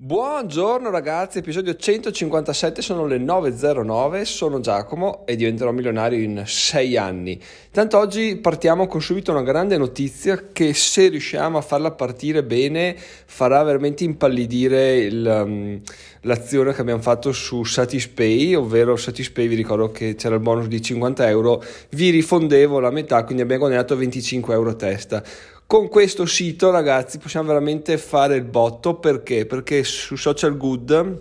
Buongiorno ragazzi, episodio 157, sono le 9.09, sono Giacomo e diventerò milionario in 6 anni. Tanto oggi partiamo con subito una grande notizia che se riusciamo a farla partire bene farà veramente impallidire il, um, l'azione che abbiamo fatto su Satispay, ovvero Satispay vi ricordo che c'era il bonus di 50 euro, vi rifondevo la metà, quindi abbiamo guadagnato 25 euro a testa. Con questo sito, ragazzi, possiamo veramente fare il botto perché? Perché su Social Good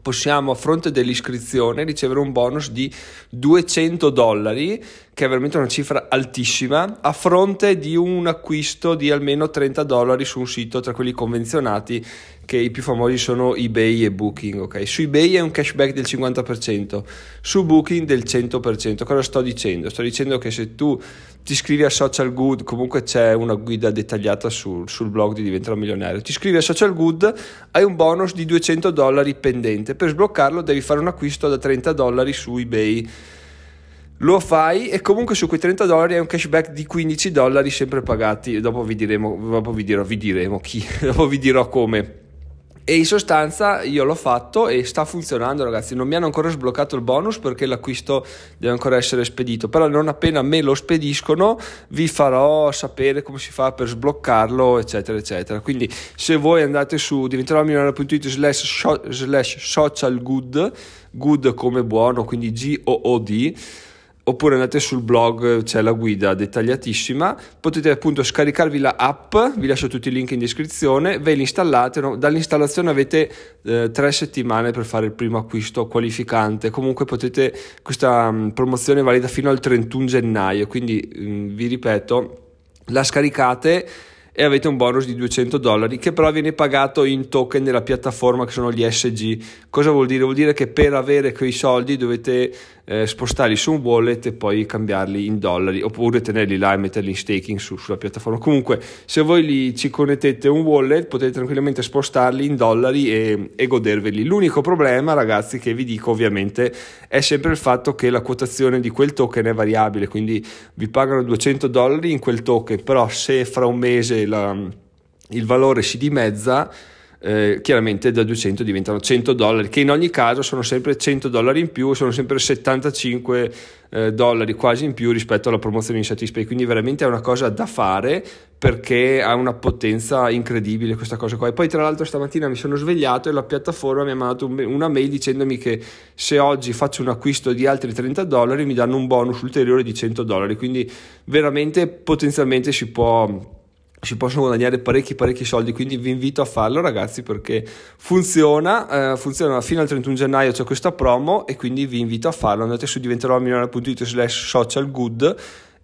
possiamo a fronte dell'iscrizione ricevere un bonus di 200 dollari che è veramente una cifra altissima a fronte di un acquisto di almeno 30 dollari su un sito tra quelli convenzionati che i più famosi sono eBay e Booking, ok? Su eBay è un cashback del 50%, su Booking del 100%. Cosa sto dicendo? Sto dicendo che se tu ti iscrivi a Social Good, comunque c'è una guida dettagliata sul, sul blog di Diventerò Milionario, ti iscrivi a Social Good, hai un bonus di 200 dollari pendente, per sbloccarlo devi fare un acquisto da 30 dollari su eBay. Lo fai e comunque su quei 30 dollari hai un cashback di 15 dollari sempre pagati. Dopo vi diremo, dopo vi dirò, vi diremo chi, dopo vi dirò come e in sostanza io l'ho fatto e sta funzionando ragazzi. Non mi hanno ancora sbloccato il bonus perché l'acquisto deve ancora essere spedito. Però non appena me lo spediscono vi farò sapere come si fa per sbloccarlo eccetera eccetera. Quindi se voi andate su diventeròmilionario.it slash, social good good come buono quindi G O O D oppure andate sul blog, c'è la guida dettagliatissima, potete appunto scaricarvi la app, vi lascio tutti i link in descrizione, ve l'installate, no? dall'installazione avete eh, tre settimane per fare il primo acquisto qualificante, comunque potete, questa um, promozione è valida fino al 31 gennaio, quindi um, vi ripeto, la scaricate e avete un bonus di 200 dollari che però viene pagato in token della piattaforma che sono gli SG. Cosa vuol dire? Vuol dire che per avere quei soldi dovete eh, spostarli su un wallet e poi cambiarli in dollari oppure tenerli là e metterli in staking su, sulla piattaforma. Comunque, se voi li, ci connettete un wallet, potete tranquillamente spostarli in dollari e, e goderveli. L'unico problema, ragazzi, che vi dico ovviamente è sempre il fatto che la quotazione di quel token è variabile, quindi vi pagano 200 dollari in quel token, però se fra un mese la, il valore si dimezza eh, chiaramente da 200 diventano 100 dollari, che in ogni caso sono sempre 100 dollari in più, sono sempre 75 eh, dollari quasi in più rispetto alla promozione in Satispay, quindi veramente è una cosa da fare perché ha una potenza incredibile questa cosa qua. E poi tra l'altro stamattina mi sono svegliato e la piattaforma mi ha mandato una mail dicendomi che se oggi faccio un acquisto di altri 30 dollari mi danno un bonus ulteriore di 100 dollari, quindi veramente potenzialmente si può si possono guadagnare parecchi parecchi soldi quindi vi invito a farlo ragazzi perché funziona eh, funziona fino al 31 gennaio c'è questa promo e quindi vi invito a farlo. Andate su diventerò slash social good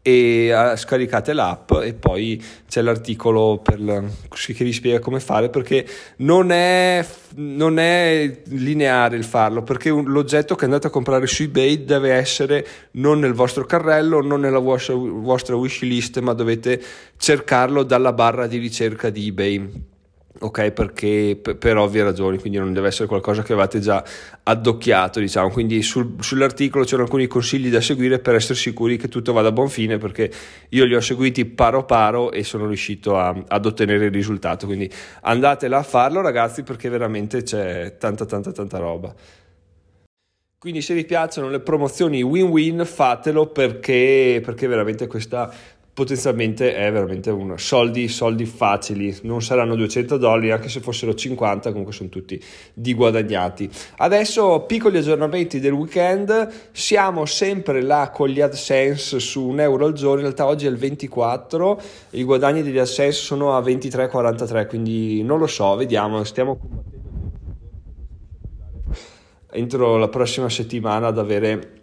e scaricate l'app e poi c'è l'articolo la, che vi spiega come fare perché non è, non è lineare il farlo perché un, l'oggetto che andate a comprare su ebay deve essere non nel vostro carrello non nella vostra, vostra wish list ma dovete cercarlo dalla barra di ricerca di ebay ok perché per, per, ovvie ragioni quindi non deve essere qualcosa che avete già addocchiato diciamo. Quindi sul, sull'articolo c'erano alcuni consigli da seguire per essere sicuri che tutto vada a buon fine perché io li ho seguiti paro paro e sono riuscito a, ad ottenere il risultato. Quindi andatela a farlo ragazzi perché veramente c'è tanta tanta tanta roba. Quindi se vi piacciono le promozioni win-win fatelo perché, perché veramente questa potenzialmente è veramente un soldi, soldi facili, non saranno 200 dollari, anche se fossero 50, comunque sono tutti di guadagnati. Adesso piccoli aggiornamenti del weekend, siamo sempre là con gli AdSense su un euro al giorno, in realtà oggi è il 24, i guadagni degli AdSense sono a 23,43, quindi non lo so, vediamo, stiamo combattendo entro la prossima settimana ad avere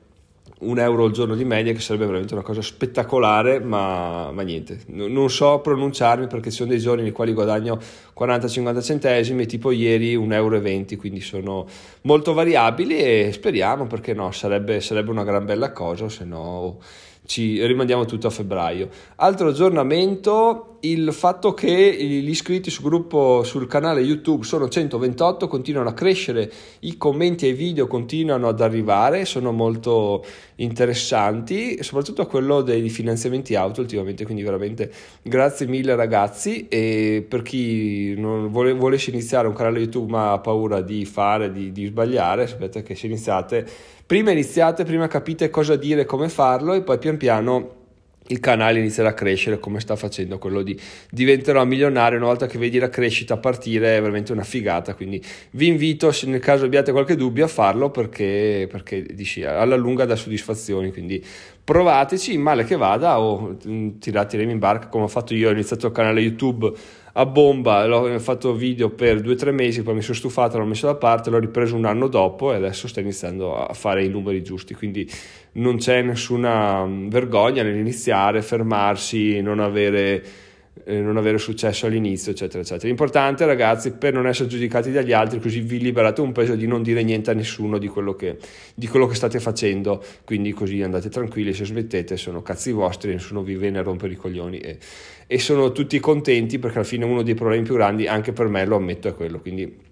un euro al giorno di media che sarebbe veramente una cosa spettacolare ma, ma niente non so pronunciarmi perché ci sono dei giorni nei quali guadagno 40-50 centesimi tipo ieri 1,20 euro quindi sono molto variabili e speriamo perché no sarebbe, sarebbe una gran bella cosa se no ci rimandiamo tutto a febbraio. Altro aggiornamento, il fatto che gli iscritti sul gruppo sul canale YouTube sono 128, continuano a crescere, i commenti ai video continuano ad arrivare, sono molto interessanti, soprattutto quello dei finanziamenti auto ultimamente, quindi veramente grazie mille ragazzi e per chi non vuole, volesse iniziare un canale YouTube ma ha paura di fare, di, di sbagliare, sapete che se iniziate, prima iniziate, prima capite cosa dire, come farlo e poi pian piano il canale inizierà a crescere come sta facendo quello di diventerò milionario. Una volta che vedi la crescita partire è veramente una figata. Quindi vi invito se nel caso abbiate qualche dubbio a farlo perché, perché dici, alla lunga dà soddisfazioni. Quindi provateci male che vada o mm, tiratiremi in barca come ho fatto io. Ho iniziato il canale youtube a bomba, l'ho fatto video per due o tre mesi, poi mi sono stufato, l'ho messo da parte, l'ho ripreso un anno dopo e adesso sto iniziando a fare i numeri giusti, quindi non c'è nessuna mm, vergogna nell'iniziare, fermarsi, non avere eh, non avere successo all'inizio, eccetera, eccetera. L'importante, ragazzi, per non essere giudicati dagli altri, così vi liberate un peso di non dire niente a nessuno di quello che, di quello che state facendo, quindi così andate tranquilli, se smettete sono cazzi vostri, nessuno vi viene a rompere i coglioni e, e sono tutti contenti perché alla fine uno dei problemi più grandi, anche per me, lo ammetto, è quello, quindi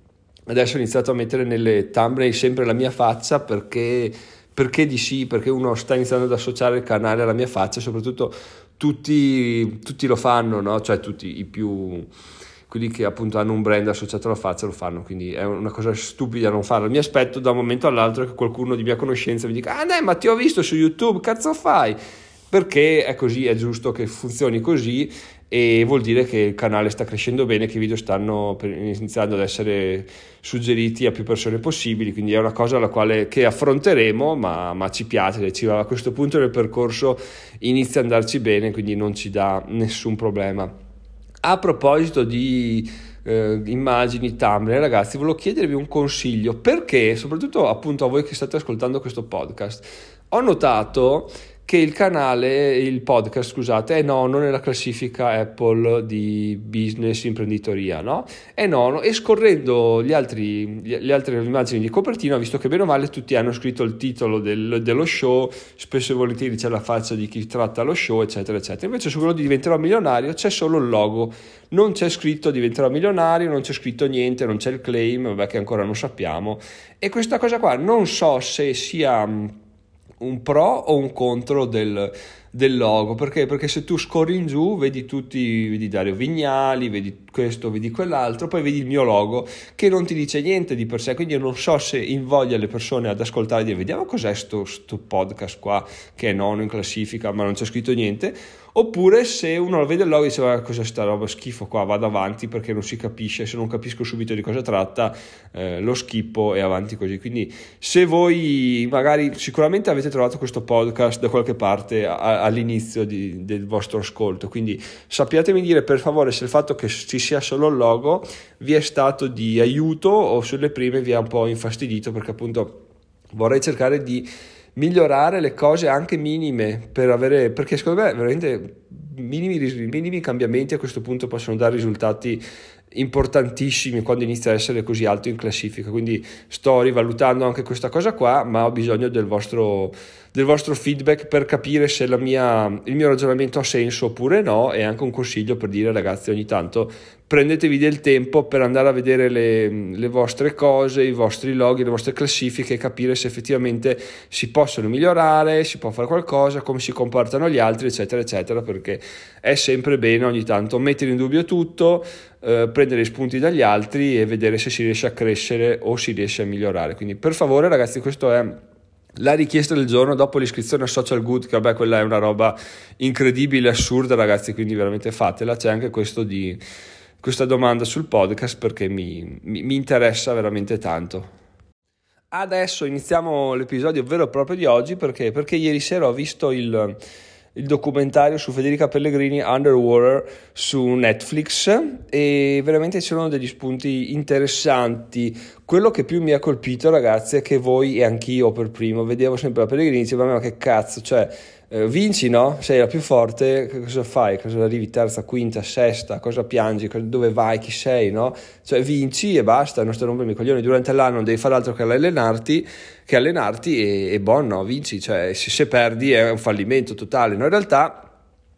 adesso ho iniziato a mettere nelle thumbnail sempre la mia faccia perché perché di sì, perché uno sta iniziando ad associare il canale alla mia faccia, soprattutto tutti, tutti lo fanno, no? cioè tutti i più quelli che appunto hanno un brand associato alla faccia lo fanno, quindi è una cosa stupida non farlo. Mi aspetto da un momento all'altro che qualcuno di mia conoscenza mi dica: Ah, dai, ma ti ho visto su YouTube, cazzo fai? Perché è così, è giusto che funzioni così e vuol dire che il canale sta crescendo bene, che i video stanno iniziando ad essere suggeriti a più persone possibili, quindi è una cosa alla quale che affronteremo, ma, ma ci piace, ci va, a questo punto del percorso inizia ad andarci bene, quindi non ci dà nessun problema. A proposito di eh, immagini, thumbnail, ragazzi, volevo chiedervi un consiglio, perché, soprattutto appunto a voi che state ascoltando questo podcast, ho notato che il canale, il podcast, scusate, è nono nella classifica Apple di business imprenditoria, no? È nono e scorrendo gli altri, le altre immagini di copertina visto che bene o male tutti hanno scritto il titolo del, dello show, spesso e volentieri c'è la faccia di chi tratta lo show, eccetera, eccetera. Invece su quello di diventerò milionario c'è solo il logo, non c'è scritto diventerò milionario, non c'è scritto niente, non c'è il claim, vabbè che ancora non sappiamo. E questa cosa qua non so se sia un pro o un contro del, del logo perché? perché se tu scorri in giù vedi tutti vedi Dario Vignali vedi questo vedi quell'altro poi vedi il mio logo che non ti dice niente di per sé quindi io non so se invoglia le persone ad ascoltare e dire vediamo cos'è sto, sto podcast qua che è nono in classifica ma non c'è scritto niente Oppure se uno vede il logo e dice ah, cos'è sta roba schifo qua, vado avanti perché non si capisce, se non capisco subito di cosa tratta eh, lo schippo e avanti così. Quindi se voi magari sicuramente avete trovato questo podcast da qualche parte a, all'inizio di, del vostro ascolto, quindi sappiatemi dire per favore se il fatto che ci sia solo il logo vi è stato di aiuto o sulle prime vi ha un po' infastidito perché appunto vorrei cercare di migliorare le cose anche minime per avere, perché secondo me veramente minimi, minimi cambiamenti a questo punto possono dare risultati importantissimi quando inizia a essere così alto in classifica. Quindi sto rivalutando anche questa cosa qua, ma ho bisogno del vostro, del vostro feedback per capire se mia, il mio ragionamento ha senso oppure no e anche un consiglio per dire ragazzi ogni tanto prendetevi del tempo per andare a vedere le, le, vostre cose, i vostri loghi, le vostre classifiche e capire se effettivamente si possono migliorare, si può fare qualcosa, come si comportano gli altri, eccetera, eccetera, perché è sempre bene ogni tanto mettere in dubbio tutto, eh, prendere spunti dagli altri e vedere se si riesce a crescere o si riesce a migliorare. Quindi per favore ragazzi, questo è la richiesta del giorno dopo l'iscrizione a Social Good, che vabbè quella è una roba incredibile, assurda ragazzi, quindi veramente fatela, c'è anche questo di questa domanda sul podcast perché mi, mi, mi interessa veramente tanto. Adesso iniziamo l'episodio vero e proprio di oggi perché, perché ieri sera ho visto il, il documentario su Federica Pellegrini Underwater su Netflix e veramente c'erano degli spunti interessanti. Quello che più mi ha colpito ragazzi è che voi e anch'io per primo vedevo sempre la Pellegrini e dicevo ma che cazzo, cioè eh, vinci, no? Sei la più forte, cosa fai? Cosa arrivi terza, quinta, sesta? Cosa piangi? Dove vai? Chi sei, no? Cioè vinci e basta, non stai rompendo i coglioni. Durante l'anno non devi fare altro che allenarti, che allenarti e, e buono, no? Vinci, cioè se, se perdi è un fallimento totale. No, in realtà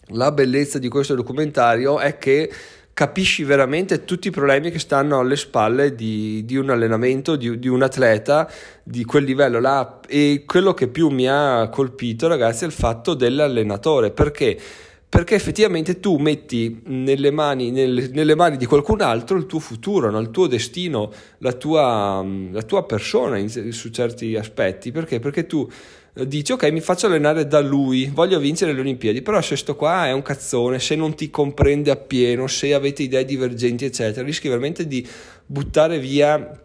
la bellezza di questo documentario è che capisci veramente tutti i problemi che stanno alle spalle di, di un allenamento, di, di, un atleta di quel livello là. E quello che più mi ha colpito, ragazzi, è il fatto dell'allenatore. Perché? Perché effettivamente tu metti nelle mani, nelle, nelle mani di qualcun altro il tuo futuro, no? il tuo destino, la tua, la tua persona in, su certi aspetti. Perché? Perché tu dici ok mi faccio allenare da lui, voglio vincere le Olimpiadi, però se sto qua è un cazzone, se non ti comprende appieno, se avete idee divergenti eccetera, rischi veramente di buttare via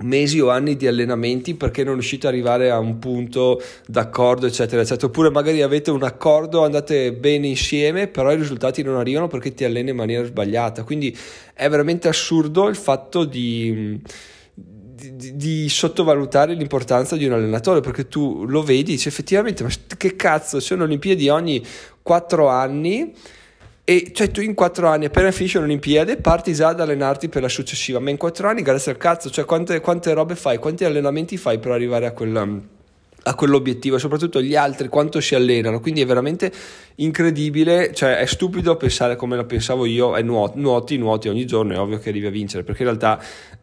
mesi o anni di allenamenti perché non riuscite ad arrivare a un punto d'accordo eccetera eccetera. Oppure magari avete un accordo andate bene insieme però i risultati non arrivano perché ti alleni in maniera sbagliata. Quindi è veramente assurdo il fatto di di, di, sottovalutare l'importanza di un allenatore perché tu lo vedi e dici effettivamente ma che cazzo sono Olimpiadi ogni quattro anni e cioè tu in quattro anni appena finisci un'Olimpiade parti già ad allenarti per la successiva ma in quattro anni grazie al cazzo cioè quante, quante robe fai quanti allenamenti fai per arrivare a quella a quell'obiettivo e soprattutto gli altri quanto si allenano? Quindi è veramente incredibile cioè è stupido pensare come la pensavo io è nuoti, nuoti, nuoti ogni giorno è ovvio che arrivi a vincere perché in realtà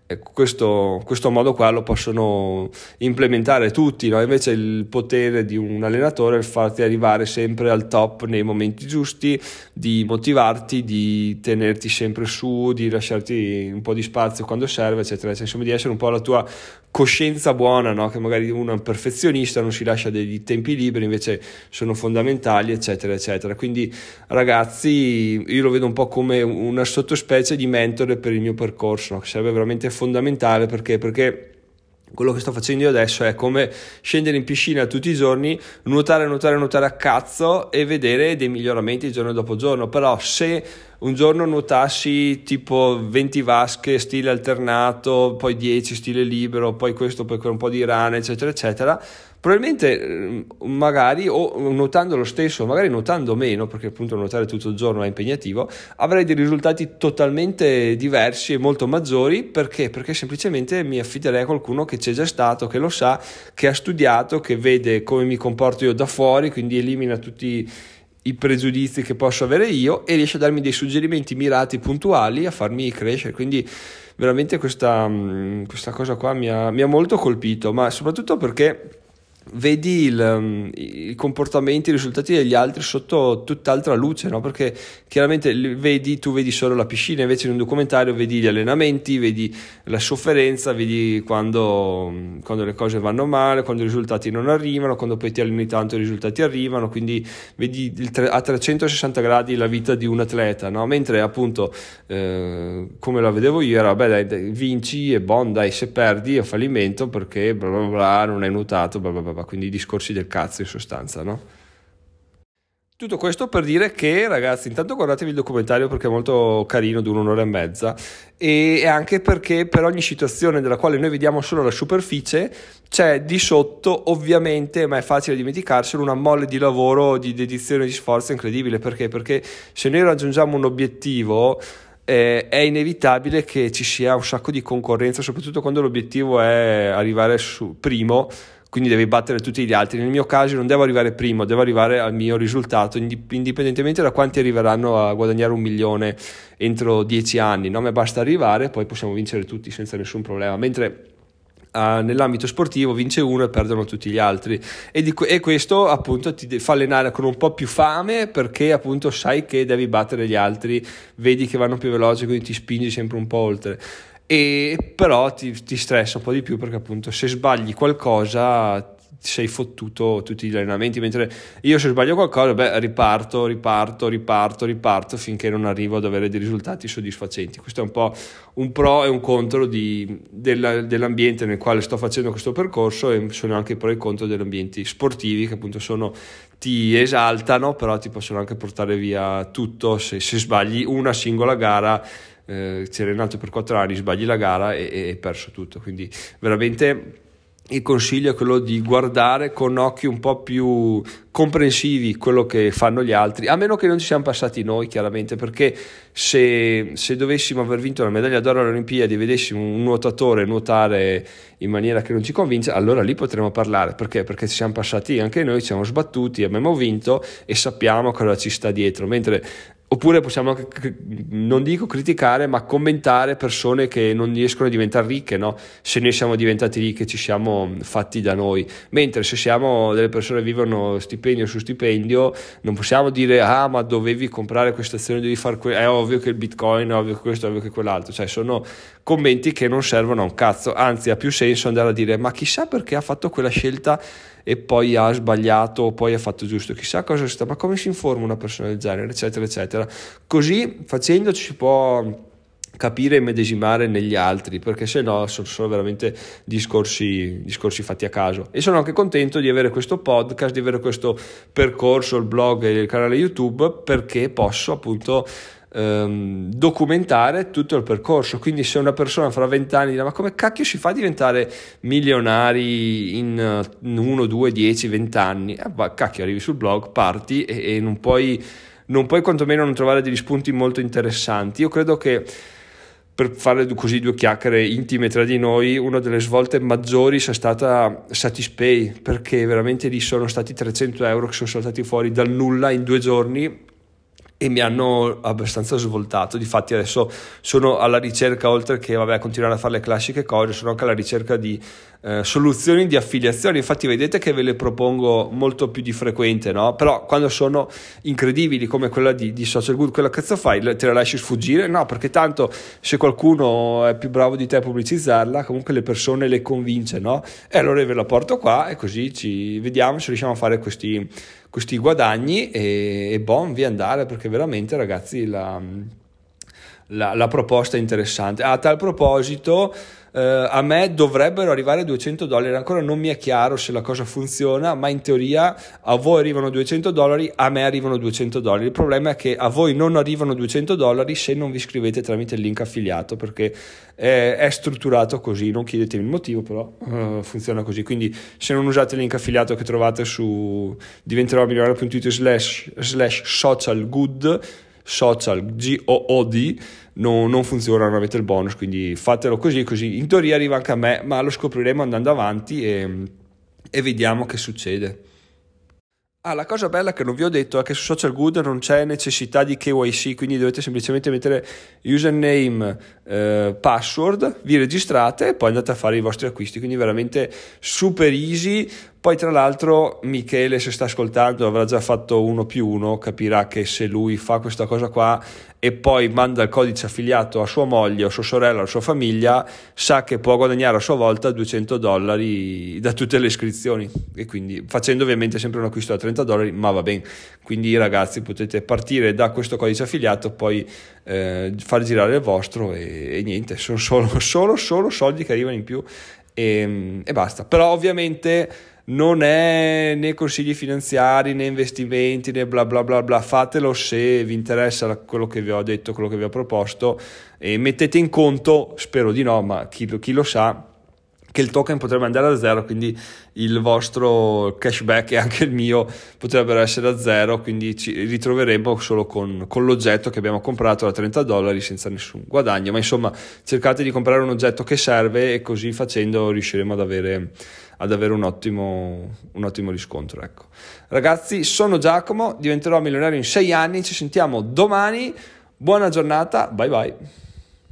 Ecco, questo, questo, modo qua lo possono implementare tutti, no? invece il potere di un allenatore è farti arrivare sempre al top nei momenti giusti, di motivarti, di tenerti sempre su, di lasciarti un po' di spazio quando serve, eccetera, eccetera. insomma di essere un po' la tua coscienza buona, no? che magari uno è un perfezionista, non si lascia dei tempi liberi, invece sono fondamentali, eccetera, eccetera. Quindi ragazzi, io lo vedo un po' come una sottospecie di mentore per il mio percorso, no? che sarebbe veramente fondamentale perché, perché quello che sto facendo io adesso è come scendere in piscina tutti i giorni, nuotare, nuotare, nuotare a cazzo e vedere dei miglioramenti giorno dopo giorno. Però se un giorno nuotassi tipo 20 vasche stile alternato, poi 10 stile libero, poi questo, poi un po' di rane, eccetera, eccetera, probabilmente eh, magari o nuotando lo stesso, magari nuotando meno, perché appunto nuotare tutto il giorno è impegnativo, avrei dei risultati totalmente diversi e molto maggiori perché? Perché semplicemente mi affiderei a qualcuno che c'è già stato, che lo sa, che ha studiato, che vede come mi comporto io da fuori, quindi elimina tutti i pregiudizi che posso avere io e riesce a darmi dei suggerimenti mirati, puntuali a farmi crescere. Quindi veramente questa, questa cosa qua mi ha, mi ha molto colpito, ma soprattutto perché vedi il, um, i comportamenti, i risultati degli altri sotto tutt'altra luce, no? perché chiaramente vedi, tu vedi solo la piscina, invece in un documentario vedi gli allenamenti, vedi la sofferenza, vedi quando, quando le cose vanno male, quando i risultati non arrivano, quando poi ti alleni tanto i risultati arrivano, quindi vedi tre, a 360 gradi la vita di un atleta, no? mentre appunto eh, come la vedevo io era, beh dai, dai, vinci e bon, dai, se perdi è fallimento perché bla bla bla, non hai nuotato, bla bla bla quindi discorsi del cazzo in sostanza, no? Tutto questo per dire che, ragazzi, intanto guardatevi il documentario perché è molto carino, dura un'ora e mezza, e anche perché per ogni situazione della quale noi vediamo solo la superficie, c'è di sotto, ovviamente, ma è facile dimenticarselo, una mole di lavoro, di dedizione, di sforzo incredibile. Perché? Perché se noi raggiungiamo un obiettivo, eh, è inevitabile che ci sia un sacco di concorrenza, soprattutto quando l'obiettivo è arrivare su primo quindi devi battere tutti gli altri. Nel mio caso non devo arrivare primo, devo arrivare al mio risultato, indipendentemente da quanti arriveranno a guadagnare un milione entro dieci anni. Non mi basta arrivare, poi possiamo vincere tutti senza nessun problema. Mentre Uh, nell'ambito sportivo vince uno e perdono tutti gli altri e, di, e, questo appunto ti fa allenare con un po' più fame perché appunto sai che devi battere gli altri vedi che vanno più veloci quindi ti spingi sempre un po' oltre e però ti, ti stressa un po' di più perché appunto se sbagli qualcosa sei fottuto tutti gli allenamenti. Mentre io se sbaglio qualcosa beh riparto riparto riparto riparto finché non arrivo ad avere dei risultati soddisfacenti. Questo è un po' un pro e un contro di, della, dell'ambiente nel quale sto facendo questo percorso e sono anche pro e contro degli ambienti sportivi che appunto sono ti esaltano però ti possono anche portare via tutto. Se, se sbagli una singola gara eh, sei allenato per quattro anni, sbagli la gara e hai perso tutto. Quindi veramente il consiglio è quello di guardare con occhi un po' più comprensivi quello che fanno gli altri, a meno che non ci siamo passati noi chiaramente, perché se, se dovessimo aver vinto la medaglia d'oro alle Olimpiadi e vedessimo un nuotatore nuotare in maniera che non ci convince, allora lì potremmo parlare, perché? Perché ci siamo passati anche noi, ci siamo sbattuti, abbiamo vinto e sappiamo cosa ci sta dietro, mentre Oppure possiamo, non dico criticare, ma commentare persone che non riescono a diventare ricche, no? Se noi siamo diventati ricchi ci siamo fatti da noi. Mentre se siamo delle persone che vivono stipendio su stipendio, non possiamo dire, ah, ma dovevi comprare questa azione, devi fare questo, è ovvio che il bitcoin, è ovvio che questo, è ovvio che quell'altro. Cioè, sono commenti che non servono a un cazzo. Anzi, ha più senso andare a dire, ma chissà perché ha fatto quella scelta e poi ha sbagliato poi ha fatto giusto, chissà cosa sta, ma come si informa una persona del genere, eccetera, eccetera. Così facendo ci si può capire e medesimare negli altri, perché se no sono, sono veramente discorsi, discorsi, fatti a caso. E sono anche contento di avere questo podcast, di avere questo percorso, il blog e il canale YouTube, perché posso appunto ehm, documentare tutto il percorso. Quindi, se una persona fra vent'anni dirà: Ma come cacchio si fa a diventare milionari in 1, 2, 10, 20 anni? Eh, cacchio, arrivi sul blog, parti e, e non puoi, non puoi quantomeno non trovare degli spunti molto interessanti. Io credo che per fare così due chiacchiere intime tra di noi, una delle svolte maggiori sia stata Satispay, perché veramente lì sono stati 300 euro che sono saltati fuori dal nulla in due giorni e mi hanno abbastanza svoltato. Difatti adesso sono alla ricerca, oltre che vabbè, continuare a fare le classiche cose, sono anche alla ricerca di eh, soluzioni di affiliazione. Infatti vedete che ve le propongo molto più di frequente, no? Però quando sono incredibili come quella di, di Social Good, quella cazzo fai? Te la lasci sfuggire? No, perché tanto se qualcuno è più bravo di te a pubblicizzarla, comunque le persone le convince, no? E allora ve la porto qua e così ci vediamo se riusciamo a fare questi questi guadagni e, e bon, via andare perché veramente ragazzi la, la, la proposta è interessante. A tal proposito eh, a me dovrebbero arrivare 200 dollari, ancora non mi è chiaro se la cosa funziona, ma in teoria a voi arrivano 200 dollari, a me arrivano 200 dollari. Il problema è che a voi non arrivano 200 dollari se non vi iscrivete tramite il link affiliato, perché è, è strutturato così, non chiedetemi il motivo, però uh, funziona così. Quindi se non usate il link affiliato che trovate su diventerò slash, slash social good, social G-O-O-D, non, non funziona, non avete il bonus, quindi fatelo così, così in teoria arriva anche a me, ma lo scopriremo andando avanti e, e vediamo che succede. Ah, la cosa bella che non vi ho detto è che su Social Good non c'è necessità di KYC, quindi dovete semplicemente mettere username, eh, password, vi registrate e poi andate a fare i vostri acquisti, quindi veramente super easy. Poi tra l'altro Michele se sta ascoltando avrà già fatto uno più uno, capirà che se lui fa questa cosa qua e poi manda il codice affiliato a sua moglie, a sua sorella, alla sua famiglia, sa che può guadagnare a sua volta 200 dollari da tutte le iscrizioni e quindi facendo ovviamente sempre un acquisto da 30 dollari, ma va bene. Quindi ragazzi potete partire da questo codice affiliato, poi eh, far girare il vostro e, e niente, sono solo, solo, solo soldi che arrivano in più e, e basta. Però ovviamente non è né consigli finanziari né investimenti né bla bla bla bla fatelo se vi interessa quello che vi ho detto quello che vi ho proposto e mettete in conto spero di no ma chi, chi lo sa che il token potrebbe andare a zero, quindi il vostro cashback e anche il mio potrebbero essere a zero, quindi ci ritroveremo solo con, con, l'oggetto che abbiamo comprato da 30 dollari senza nessun guadagno. Ma insomma, cercate di comprare un oggetto che serve e così facendo riusciremo ad avere, ad avere un, ottimo, un ottimo riscontro. Ecco. Ragazzi, sono Giacomo, diventerò milionario in 6 anni, ci sentiamo domani. Buona giornata, bye bye.